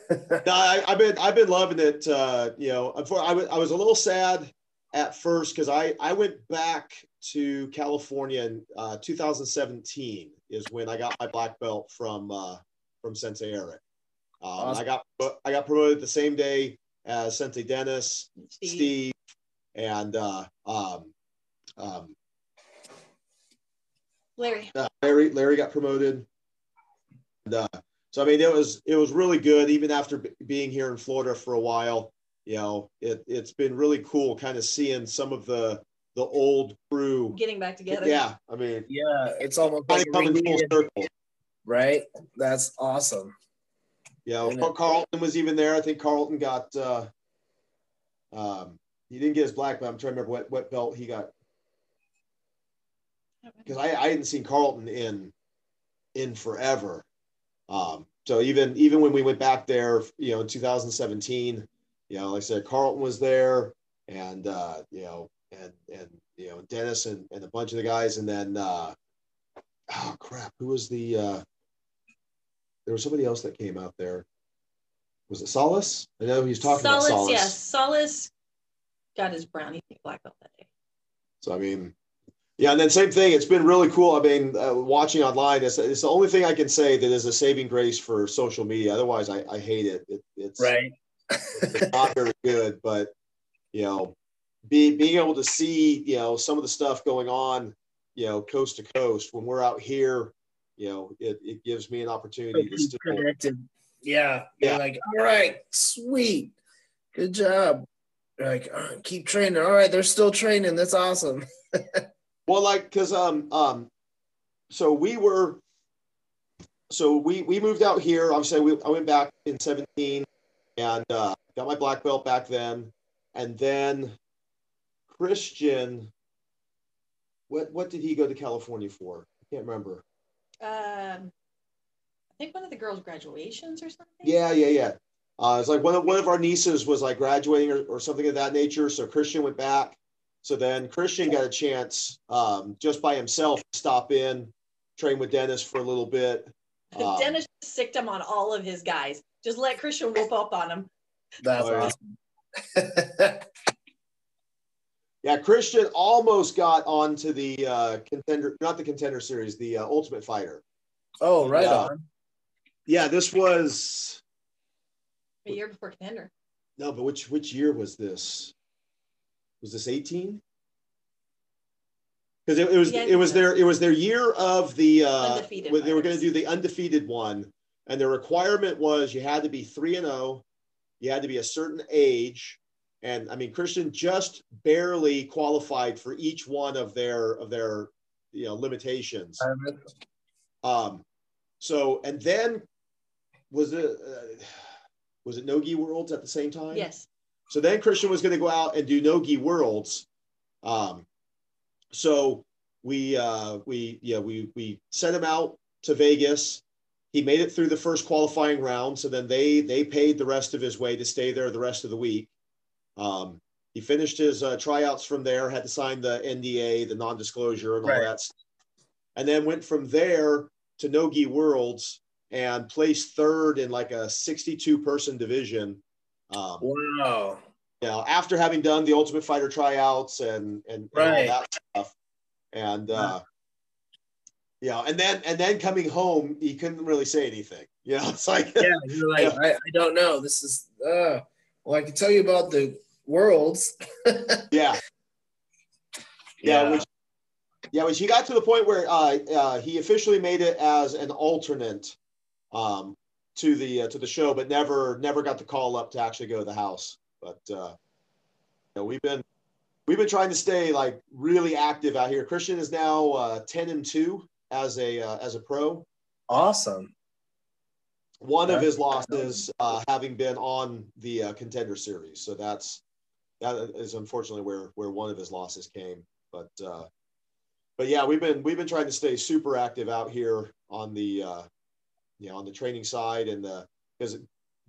no, I, I've been I've been loving it. Uh, you know, unfor- I was I was a little sad at first because I I went back to California in uh, 2017 is when I got my black belt from uh, from Sensei Eric. Um, Awesome. I got I got promoted the same day as Sensei Dennis, Steve. Steve, and uh, um, um, Larry. uh, Larry Larry got promoted. And, uh, so I mean, it was it was really good. Even after b- being here in Florida for a while, you know, it it's been really cool, kind of seeing some of the the old crew. Getting back together. Yeah, I mean, Yeah, it's almost like coming full circle. right? That's awesome. Yeah, know, And Car- it- Carlton was even there. I think Carlton got. Uh, um, he didn't get his black belt. I'm trying to remember what what belt he got because I, I hadn't seen Carlton in in forever. Um, so even even when we went back there, you know, in 2017, you know, like I said, Carlton was there, and uh, you know, and and you know, Dennis and, and a bunch of the guys, and then uh, oh crap, who was the? Uh, there was somebody else that came out there. Was it Solace? I know he was talking Solace, about Solace. yes. Solace got his brownie black belt that day. So I mean, yeah, and then same thing. It's been really cool. I mean, uh, watching online. It's, it's the only thing I can say that is a saving grace for social media. Otherwise, I, I hate it. it it's right. it's not very good. But you know, be, being able to see you know some of the stuff going on, you know, coast to coast when we're out here, you know, it, it gives me an opportunity to still connected. Yeah. Yeah. Like, all right, sweet. Good job. You're like, right, keep training. All right, they're still training. That's awesome. Well, like, cause um um, so we were, so we we moved out here. Obviously, we, I went back in seventeen, and uh, got my black belt back then, and then Christian. What what did he go to California for? I can't remember. Um, I think one of the girls' graduations or something. Yeah, yeah, yeah. Uh, it's like one of one of our nieces was like graduating or, or something of that nature. So Christian went back. So then Christian got a chance um, just by himself to stop in, train with Dennis for a little bit. Um, Dennis sicked him on all of his guys. Just let Christian whoop up on him. That's Oh, yeah. awesome. Yeah, Christian almost got onto the uh, contender, not the contender series, the uh, Ultimate Fighter. oh, right Yeah. on. Yeah, this was A year before contender. no, but which which year was this? Was this eighteen? Because it, it was Yeah, it was their it was their year of the uh, Undefeated where they were going to do the undefeated one, and the requirement was you had to be three and zero, you had to be a certain age, and I mean Christian just barely qualified for each one of their of their you know limitations. Um, so and then was it uh, was it Nogi Worlds at the same time? Yes. So then Christian was going to go out and do Nogi Worlds. Um, so we uh, we yeah we we sent him out to Vegas. He made it through the first qualifying round. So then they they paid the rest of his way to stay there the rest of the week. Um, he finished his uh, tryouts from there. Had to sign the NDA, the non-disclosure, and all Right. that. Stuff. And then went from there to Nogi Worlds and placed third in like a 62 person division. Um, Wow. you know, after having done the Ultimate Fighter tryouts and and, and Right. all that stuff, and uh, you know, and then and then coming home, he couldn't really say anything. You know, it's like Yeah, you're like, I, I don't know. This is uh well, I can tell you about the worlds. yeah, yeah, which yeah, which he got to the point where uh, uh, he officially made it as an alternate um, to the uh, to the show, but never never got the call up to actually go to the house. But uh, you know, we've been we've been trying to stay like really active out here. Christian is now uh, ten and two as a uh, as a pro. awesome. One of his losses uh, having been on the uh, contender series, so that's that is unfortunately where where one of his losses came. But uh, but yeah, we've been we've been trying to stay super active out here on the uh, you know on the training side and the because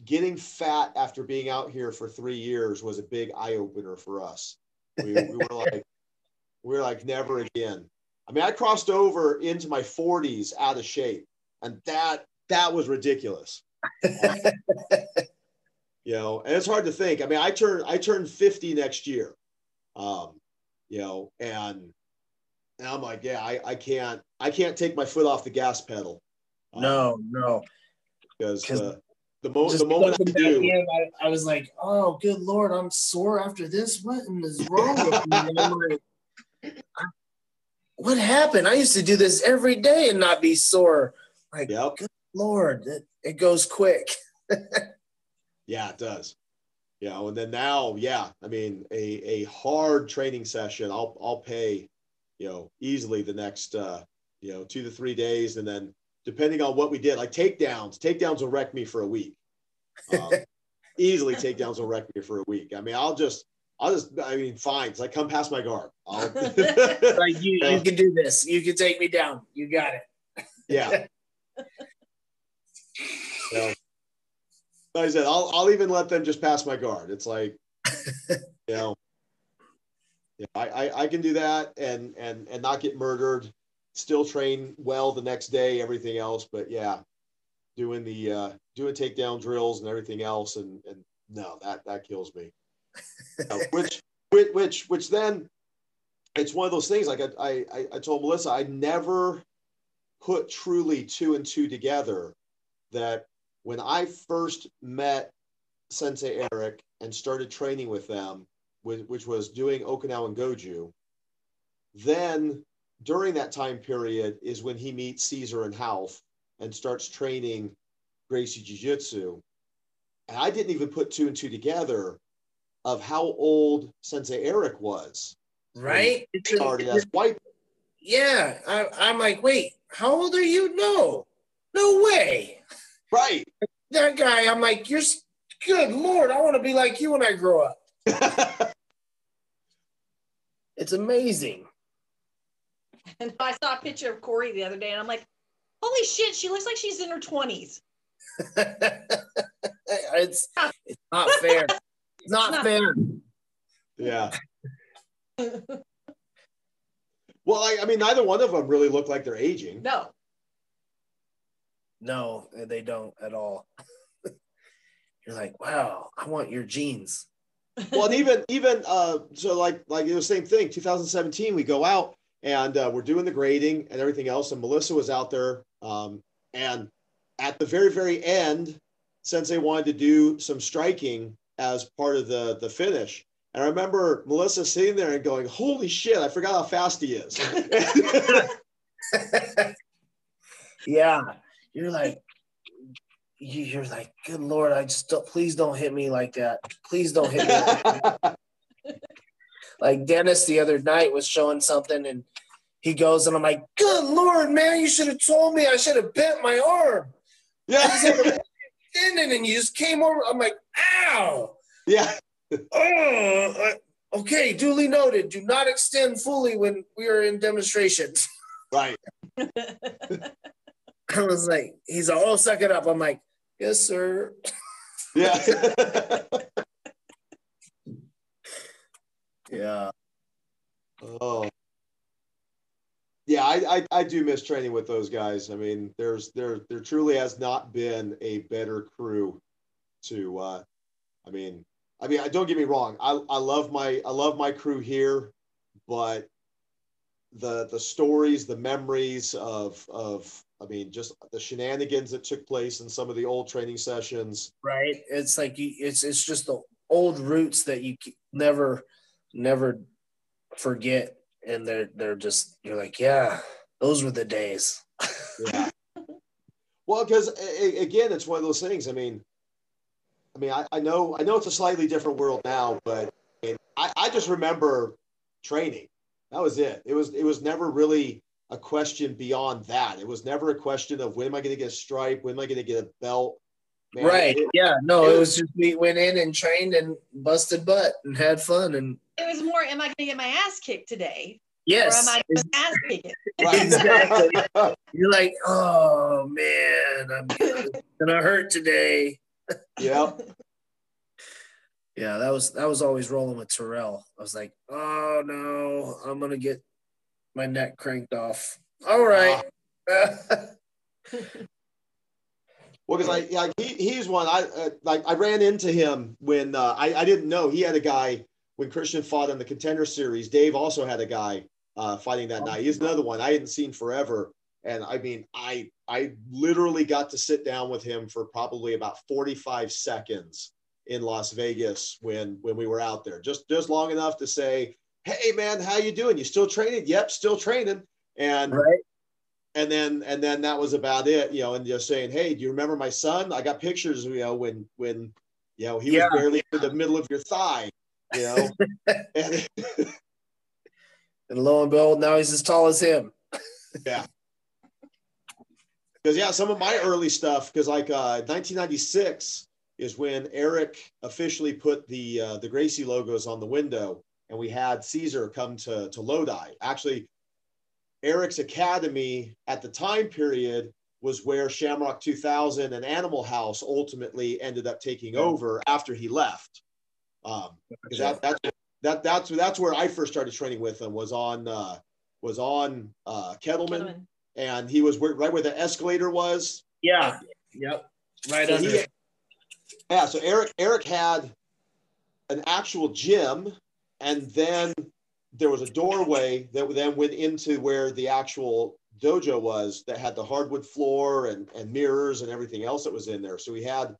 getting fat after being out here for three years was a big eye opener for us. We, we were like we were like never again. I mean, I crossed over into my 40s out of shape, and that that was ridiculous. you know, and it's hard to think. I mean, I turn I turn 50 next year. Um, you know, and and I'm like, yeah, I, I can't I can't take my foot off the gas pedal. Um, No, no. because 'Cause the mo- the moment I do, in, I, I was like, oh, good lord, I'm sore after this. What is wrong with me? Like, what happened? I used to do this every day and not be sore. Like, yep, Lord, it, it goes quick. yeah, it does. You know, and then now, yeah, I mean, a a hard training session, I'll I'll pay, you know, easily the next uh, you know, two to three days, and then depending on what we did, like takedowns, takedowns will wreck me for a week. Um, easily takedowns will wreck me for a week. I mean, I'll just, I'll just, I mean, fine. It's like come past my guard. I'll, Like, you, you can do this. You can take me down. You got it. yeah. So, like I said, I'll, I'll even let them just pass my guard. It's like, you know, yeah, I, I, I can do that and, and, and not get murdered, still train well the next day, everything else. But yeah, doing the, uh, doing takedown drills and everything else. And, and no, that, that kills me. Uh, which, which, which, which then, it's one of those things. Like I, I, I told Melissa, I never put truly two and two together. That when I first met Sensei Eric and started training with them, which was doing Okinawan Goju, then during that time period is when he meets Cesar and Half and starts training Gracie Jiu Jitsu. And I didn't even put two and two together of how old Sensei Eric was. Right? Started as white. Yeah. I, I'm like, wait, how old are you? No, no way. Right. That guy, I'm like, you're good Lord, I want to be like you when I grow up. it's amazing. And I saw a picture of Corey the other day, and I'm like, holy shit, she looks like she's in her 20s. it's it's not fair. It's not, not fair. Yeah. well, I, I mean, neither one of them really look like they're aging. No. No, they don't at all. You're like, wow, I want your jeans. well, and even even uh, so, like like it was the same thing. 2017, we go out and uh, we're doing the grading and everything else. And Melissa was out there. Um, and at the very, very end, Sensei wanted to do some striking as part of the, the finish. And I remember Melissa sitting there and going, Holy shit, I forgot how fast he is. yeah. You're like, you're like, good Lord, I just don't, please don't hit me like that. Please don't hit me. like Dennis the other night was showing something and he goes and I'm like, good Lord, man, you should have told me I should have bent my arm. Yeah. and you just came over. I'm like, ow. Yeah. oh, okay, duly noted. Do not extend fully when we are in demonstrations. Right. I was like, he's all oh, suck it up. I'm like, yes, sir. Yeah. yeah. Oh yeah, I, I, I do miss training with those guys. I mean, there's there there truly has not been a better crew to. Uh, I mean, I mean, I don't get me wrong. I, I love my I love my crew here, but the the stories, the memories of of I mean, just the shenanigans that took place in some of the old training sessions. Right. It's like you, it's it's just the old roots that you never never forget and they're they're just you're like, yeah, those were the days. yeah. Well, because again, it's one of those things. I mean, I mean, I, I know I know it's a slightly different world now, but I, mean, I, I just remember training. That was it. It was it was never really a question beyond that. It was never a question of when am I going to get a stripe, when am I going to get a belt. Man, right. It, yeah. No, it, it was just we went in and trained and busted butt and had fun and it was more, am I going to get my ass kicked today? Yes. Or am I going to ass kick it? exactly. You're like, oh man, I'm gonna hurt today. Yeah. yeah, that was that was always rolling with Terrell. I was like, oh no, I'm gonna get my neck cranked off. All right. Uh. Well, because I like he he's one I uh, like I ran into him when uh, I I didn't know he had a guy when Christian fought in the contender series, Dave also had a guy uh, fighting that night. He's another one I hadn't seen forever. And I mean, I I literally got to sit down with him for probably about 45 seconds in Las Vegas when when we were out there. Just just long enough to say, "Hey man, how you doing? You still training?" "Yep, still training." And right. and then and then that was about it, you know, and just saying, "Hey, do you remember my son? I got pictures, you know, when when you know, he yeah. was barely to the middle of your thigh you know. and, and lo and behold, now he's as tall as him. yeah. Because yeah, some of my early stuff, because like uh, 1996 is when Eric officially put the uh, the Gracie logos on the window, and we had Cesar come to to Lodi. Actually, Eric's academy at the time period was where Shamrock 2000 and Animal House ultimately ended up taking over after he left. Um, because that, that's that that's that's where I first started training with him was on uh, was on uh, Kettleman, Kettleman, and he was right where the escalator was. Yeah. Yep. Right so under. He, yeah. So Eric Eric had an actual gym, and then there was a doorway that then went into where the actual dojo was that had the hardwood floor and, and mirrors and everything else that was in there. So we had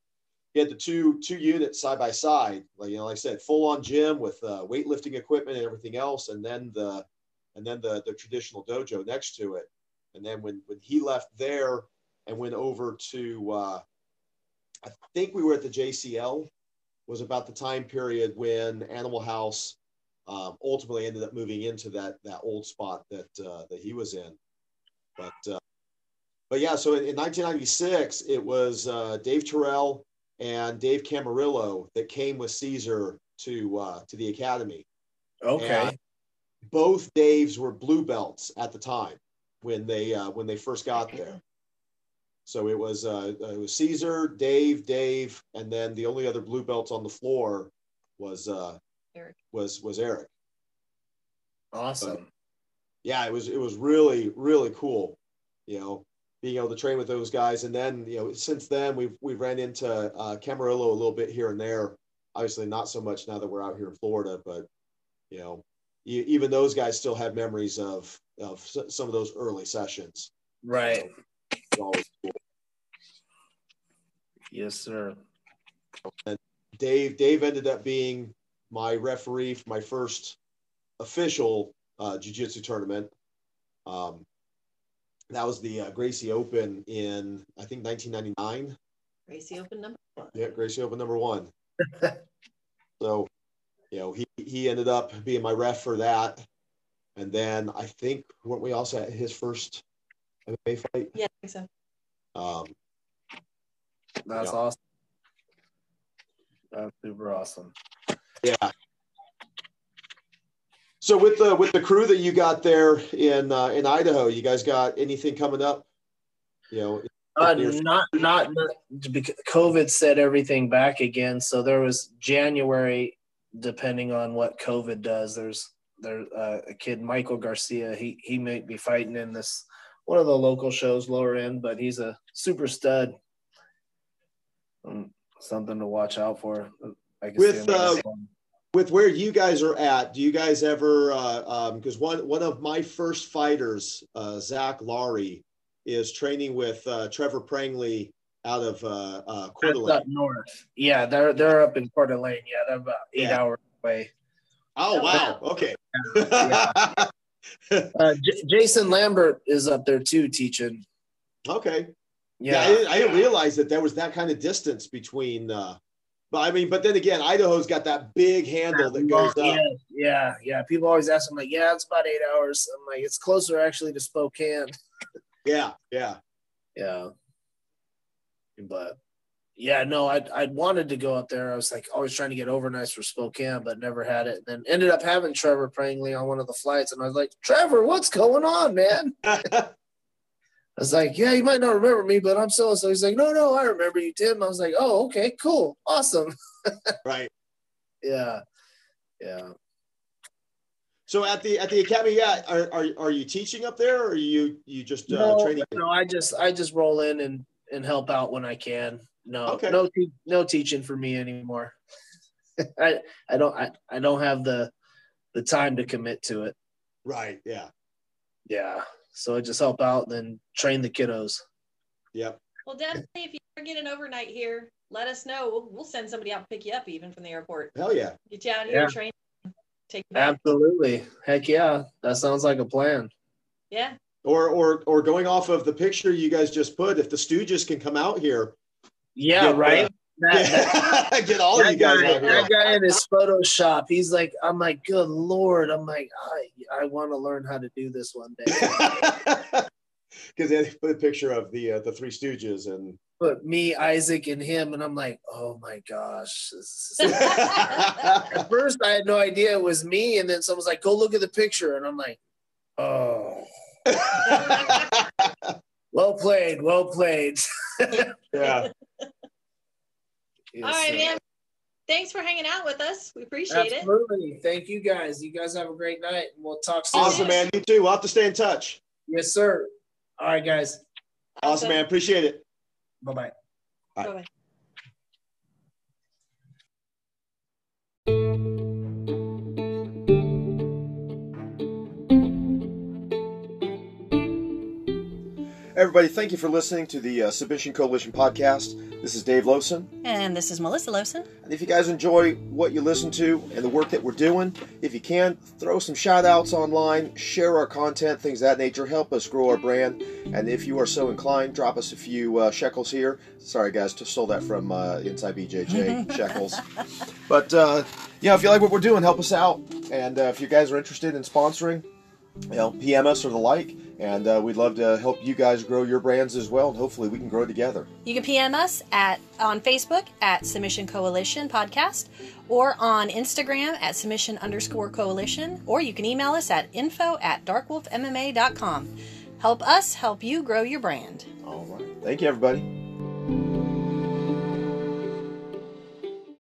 we had the two two units side by side, like you know, like I said, full on gym with uh, weightlifting equipment and everything else, and then the and then the the traditional dojo next to it. And then when when he left there and went over to, uh, I think we were at the JCL, was about the time period when Animal House um, ultimately ended up moving into that that old spot that uh, that he was in. But uh, but yeah, so in, in 1996, it was uh, Dave Terrell and Dave Camarillo that came with Cesar to uh, to the academy. Okay. And both Daves were blue belts at the time when they uh, when they first got there. So it was uh, it was Cesar, Dave, Dave, and then the only other blue belts on the floor was uh, Eric. was was Eric. Awesome. Yeah, it was it was really really cool. You know, being able to train with those guys, and then you know since then we've we've ran into uh, Camarillo a little bit here and there. Obviously, not so much now that we're out here in Florida, but you know, e- even those guys still have memories of of some of those early sessions. Right. Always cool. Yes, sir. And Dave Dave ended up being my referee for my first official uh, jiu-jitsu tournament. Um, that was the uh, Gracie Open in I think 1999. Gracie open number one. Yeah, Gracie Open number one. so, you know, he he ended up being my ref for that, and then I think weren't we also at his first MMA fight? Yeah, I think so. Um, That's Yeah. awesome. That's super awesome. Yeah. So with the with the crew that you got there in uh, in Idaho, you guys got anything coming up? You know, Uh, not, not, not because COVID set everything back again. So there was January, depending on what COVID does. There's there uh, a kid Michael Garcia. He he might be fighting in this one of the local shows lower end, but he's a super stud. Um, something to watch out for. With, uh, with where you guys are at, do you guys ever? Because one one of my first fighters, uh, Zach Laurie, is training with uh, Trevor Prangley out of uh, uh, Coeur d'Alene. up north. Yeah, they're they're up in Coeur d'Alene. Yeah, they're about eight Yeah. hours away. Oh wow! Okay. Uh, J- Jason Lambert is up there too, teaching. okay. Yeah, Yeah, I, didn't, I didn't realize that there was that kind of distance between. Uh, but I mean, but then again, Idaho's got that big handle that goes up. yeah, yeah, yeah. People always ask me like, "Yeah, it's about eight hours." I'm like, "It's closer actually to Spokane." Yeah, yeah. Yeah, but yeah, no, I I wanted to go up there. I was like always trying to get overnights for Spokane, but never had it. And then ended up having Trevor Prangley on one of the flights, and I was like, "Trevor, what's going on, man?" I was like, yeah, you might not remember me, but I'm so and so. He's like, no, no, I remember you, Tim. I was like, oh, okay, cool, awesome. right. Yeah, yeah. So at the at the academy, yeah, are, are, are you teaching up there, or are you you just uh, no, training? no, I just I just roll in and and help out when I can. No, Okay. no, te- no teaching for me anymore. I I don't I, I don't have the the time to commit to it. Right. Yeah. Yeah, so I just help out and then train the kiddos. Yeah. Well, definitely, if you ever get an overnight here, let us know. We'll, we'll send somebody out to pick you up, even from the airport. Hell yeah. Get you out here, Yeah. train, take you back. Absolutely, heck yeah, that sounds like a plan. Yeah. Or or or going off of the picture you guys just put, if the Stooges can come out here, Yeah, Get, right. uh, That- that- get, all you guys guy, out here. that guy in his Photoshop, he's like, I'm like, good lord, I'm like, I, I want to learn how to do this one day. Because they put a picture of the uh, the Three Stooges, and But me, Isaac, and him, and I'm like, oh my gosh. At first, I had no idea it was me, and then someone's like, go look at the picture, and I'm like, oh, well played, well played. yeah, All right, sir. man. Thanks for hanging out with us. We appreciate it. Absolutely. Thank you guys. You guys have a great night. and We'll talk soon. awesome, man. You too. We'll have to stay in touch. Yes, sir. All right, guys. Awesome, man. Appreciate it. Bye bye. Bye-bye. Everybody, thank you for listening to the uh, Submission Coalition podcast. This is Dave Lowson. And this is Melissa Lowson. And if you guys enjoy what you listen to and the work that we're doing, if you can, throw some shout outs online, share our content, things of that nature, help us grow our brand. And if you are so inclined, drop us a few uh, shekels here. Sorry, guys, just stole that from uh, Inside BJJ shekels. But uh, yeah, if you like what we're doing, help us out. And uh, if you guys are interested in sponsoring, you know, PM us or the like and uh, we'd love to help you guys grow your brands as well and hopefully we can grow together. You can pm us at on facebook at submission coalition podcast or on instagram at submission underscore coalition or you can email us at info at darkwolfmma.com help us help you grow your brand. All right. Thank you everybody